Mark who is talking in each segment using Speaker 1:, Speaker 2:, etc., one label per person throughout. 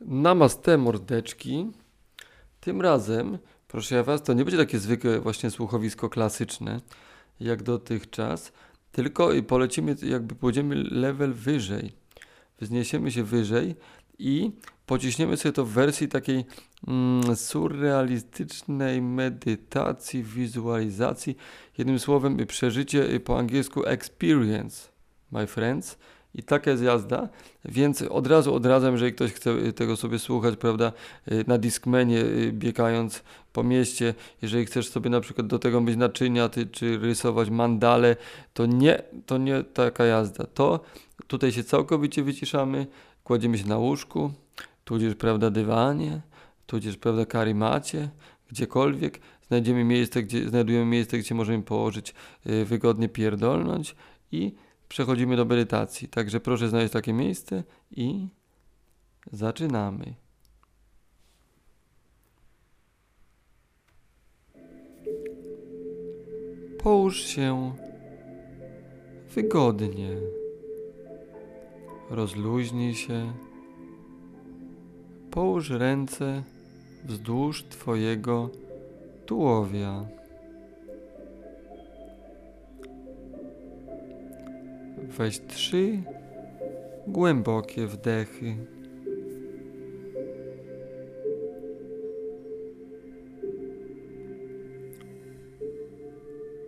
Speaker 1: Namaste mordeczki. Tym razem, proszę was, to nie będzie takie zwykłe właśnie słuchowisko klasyczne, jak dotychczas, tylko polecimy, jakby pójdziemy level wyżej. Wzniesiemy się wyżej i pociśniemy sobie to w wersji takiej mm, surrealistycznej medytacji, wizualizacji. Jednym słowem, przeżycie po angielsku experience, my friends. I taka jest jazda, więc od razu odradzam, jeżeli ktoś chce tego sobie słuchać, prawda, na Discmanie biegając po mieście, jeżeli chcesz sobie na przykład do tego mieć naczynia, ty, czy rysować mandale, to nie, to nie taka jazda. To tutaj się całkowicie wyciszamy, kładziemy się na łóżku, tudzież, prawda, dywanie, tudzież, prawda, karimacie, gdziekolwiek, znajdziemy miejsce, gdzie, znajdujemy miejsce, gdzie możemy położyć, y, wygodnie pierdolnąć i przechodzimy do medytacji. Także proszę znaleźć takie miejsce i zaczynamy. Połóż się wygodnie. Rozluźnij się. Połóż ręce wzdłuż Twojego tułowia. Weź trzy głębokie wdechy.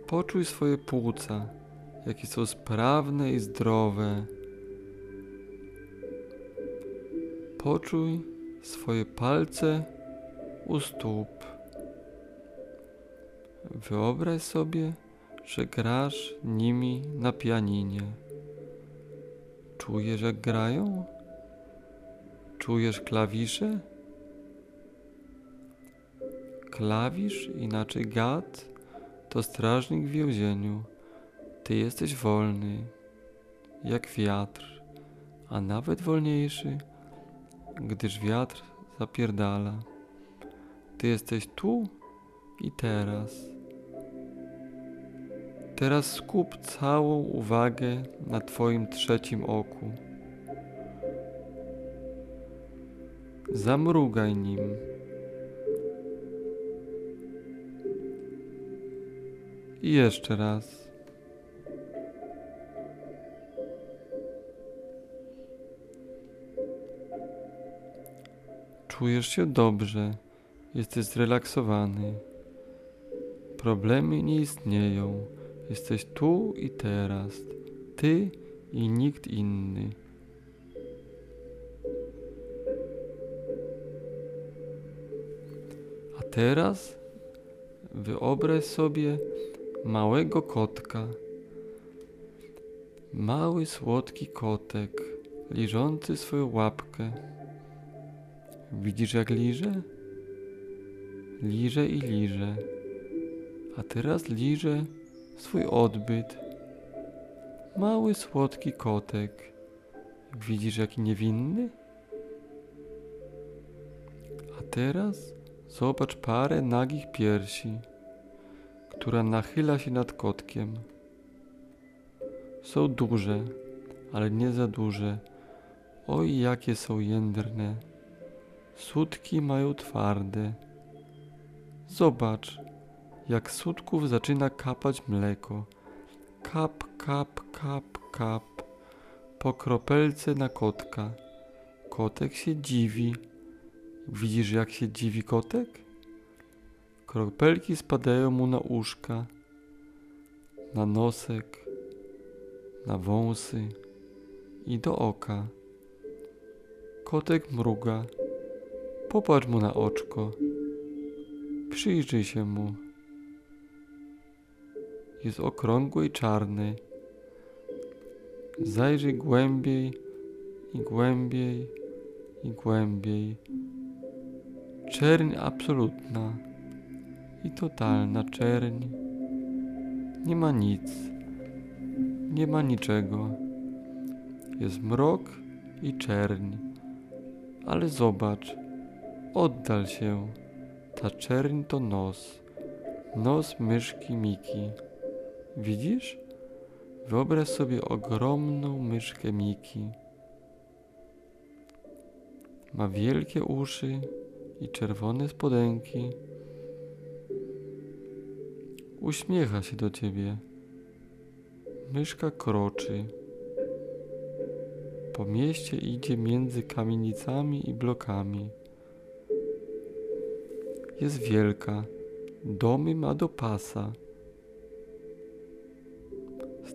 Speaker 1: Poczuj swoje płuca, jakie są sprawne i zdrowe. Poczuj swoje palce u stóp. Wyobraź sobie, że grasz nimi na pianinie. Czujesz, jak grają? Czujesz klawisze? Klawisz, inaczej gad, to strażnik w więzieniu. Ty jesteś wolny, jak wiatr, a nawet wolniejszy, gdyż wiatr zapierdala. Ty jesteś tu i teraz. Teraz skup całą uwagę na Twoim trzecim oku. Zamrugaj nim. I jeszcze raz. Czujesz się dobrze, jesteś zrelaksowany. Problemy nie istnieją. Jesteś tu i teraz. Ty i nikt inny. A teraz wyobraź sobie małego kotka. Mały, słodki kotek, liżący swoją łapkę. Widzisz, jak liże? Liże i liże. A teraz liże swój odbyt. Mały, słodki kotek. Widzisz, jaki niewinny? A teraz zobacz parę nagich piersi, która nachyla się nad kotkiem. Są duże, ale nie za duże. Oj, jakie są jędrne. Sutki mają twarde. Zobacz, jak sutków zaczyna kapać mleko. Kap, kap, kap, kap. Po kropelce na kotka. Kotek się dziwi. Widzisz, jak się dziwi kotek? Kropelki spadają mu na uszka, na nosek, na wąsy i do oka. Kotek mruga. Popatrz mu na oczko. Przyjrzyj się mu jest okrągły i czarny. Zajrzyj głębiej i głębiej i głębiej. Czerń absolutna i totalna czerń. Nie ma nic, nie ma niczego. Jest mrok i czerń. Ale zobacz, oddal się. Ta czerń to nos. Nos myszki Miki. Widzisz? Wyobraź sobie ogromną myszkę Miki. Ma wielkie uszy i czerwone spodenki. Uśmiecha się do ciebie. Myszka kroczy. Po mieście idzie między kamienicami i blokami. Jest wielka. Domy ma do pasa.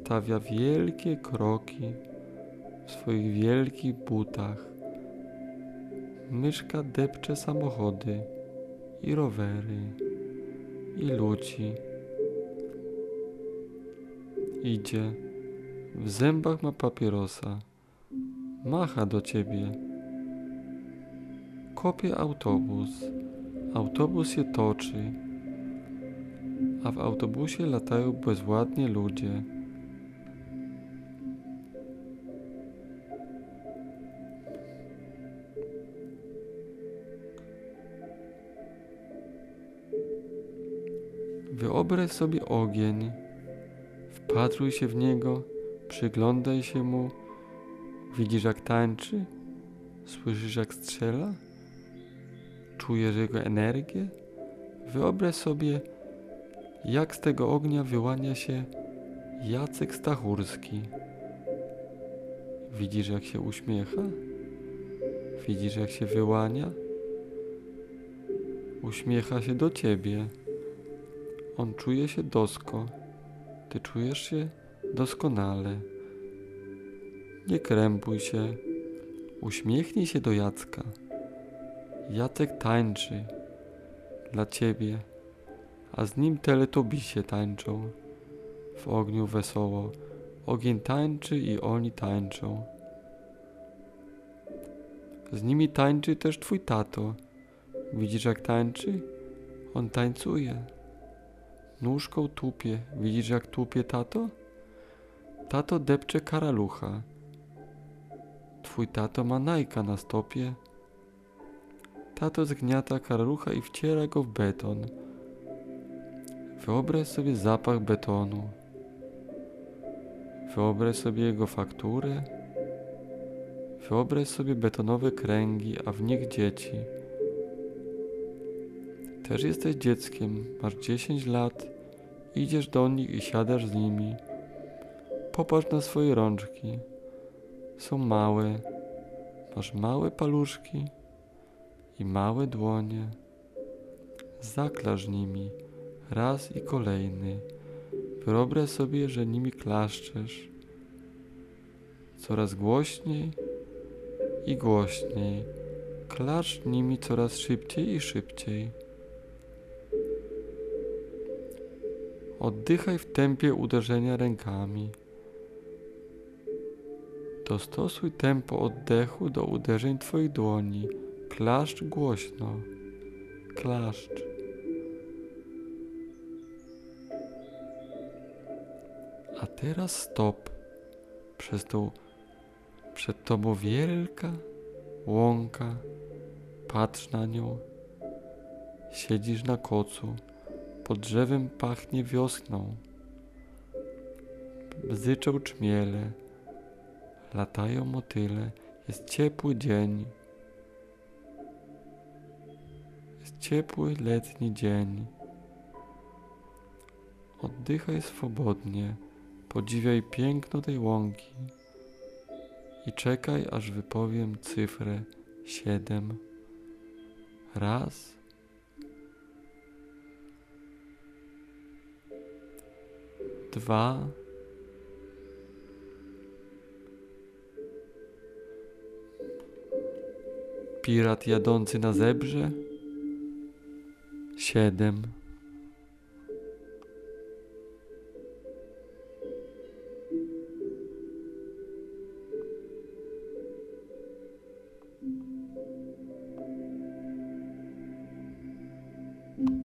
Speaker 1: Stawia wielkie kroki w swoich wielkich butach. Myszka depcze samochody i rowery i ludzi. Idzie. W zębach ma papierosa. Macha do ciebie. Kopie autobus. Autobus się toczy. A w autobusie latają bezładnie ludzie. Wyobraź sobie ogień. Wpatruj się w niego, przyglądaj się mu. Widzisz, jak tańczy? Słyszysz, jak strzela? Czujesz jego energię? Wyobraź sobie, jak z tego ognia wyłania się Jacek Stachurski. Widzisz, jak się uśmiecha? Widzisz, jak się wyłania? Uśmiecha się do ciebie. On czuje się dosko. Ty czujesz się doskonale. Nie krępuj się. Uśmiechnij się do Jacka. Jacek tańczy dla ciebie, a z nim teletubisie tańczą. W ogniu wesoło. Ogień tańczy i oni tańczą. Z nimi tańczy też twój tato. Widzisz jak tańczy? On tańcuje. Nóżką tupie. Widzisz jak tupie tato? Tato depcze karalucha. Twój tato ma najka na stopie. Tato zgniata karalucha i wciera go w beton. Wyobraź sobie zapach betonu. Wyobraź sobie jego fakturę. Wyobraź sobie betonowe kręgi, a w nich dzieci. Też jesteś dzieckiem, masz 10 lat, idziesz do nich i siadasz z nimi. Popatrz na swoje rączki. Są małe, masz małe paluszki i małe dłonie. Zaklasz nimi raz i kolejny. Wyobraź sobie, że nimi klaszczesz. Coraz głośniej i głośniej. Klaszcz nimi coraz szybciej i szybciej. Oddychaj w tempie uderzenia rękami. Dostosuj tempo oddechu do uderzeń Twoich dłoni. Klaszcz głośno. Klaszcz. A teraz stop. Przez tą, przed tobą wielka łąka. Patrz na nią. Siedzisz na kocu. Pod drzewem pachnie wiosną. Bzyczą czmiele. Latają motyle. Jest ciepły dzień. Jest ciepły letni dzień. Oddychaj swobodnie. Podziwiaj piękno tej łąki i czekaj, aż wypowiem cyfrę siedem. Raz. Dwa. Pirat jadący na zebrze. Siedem.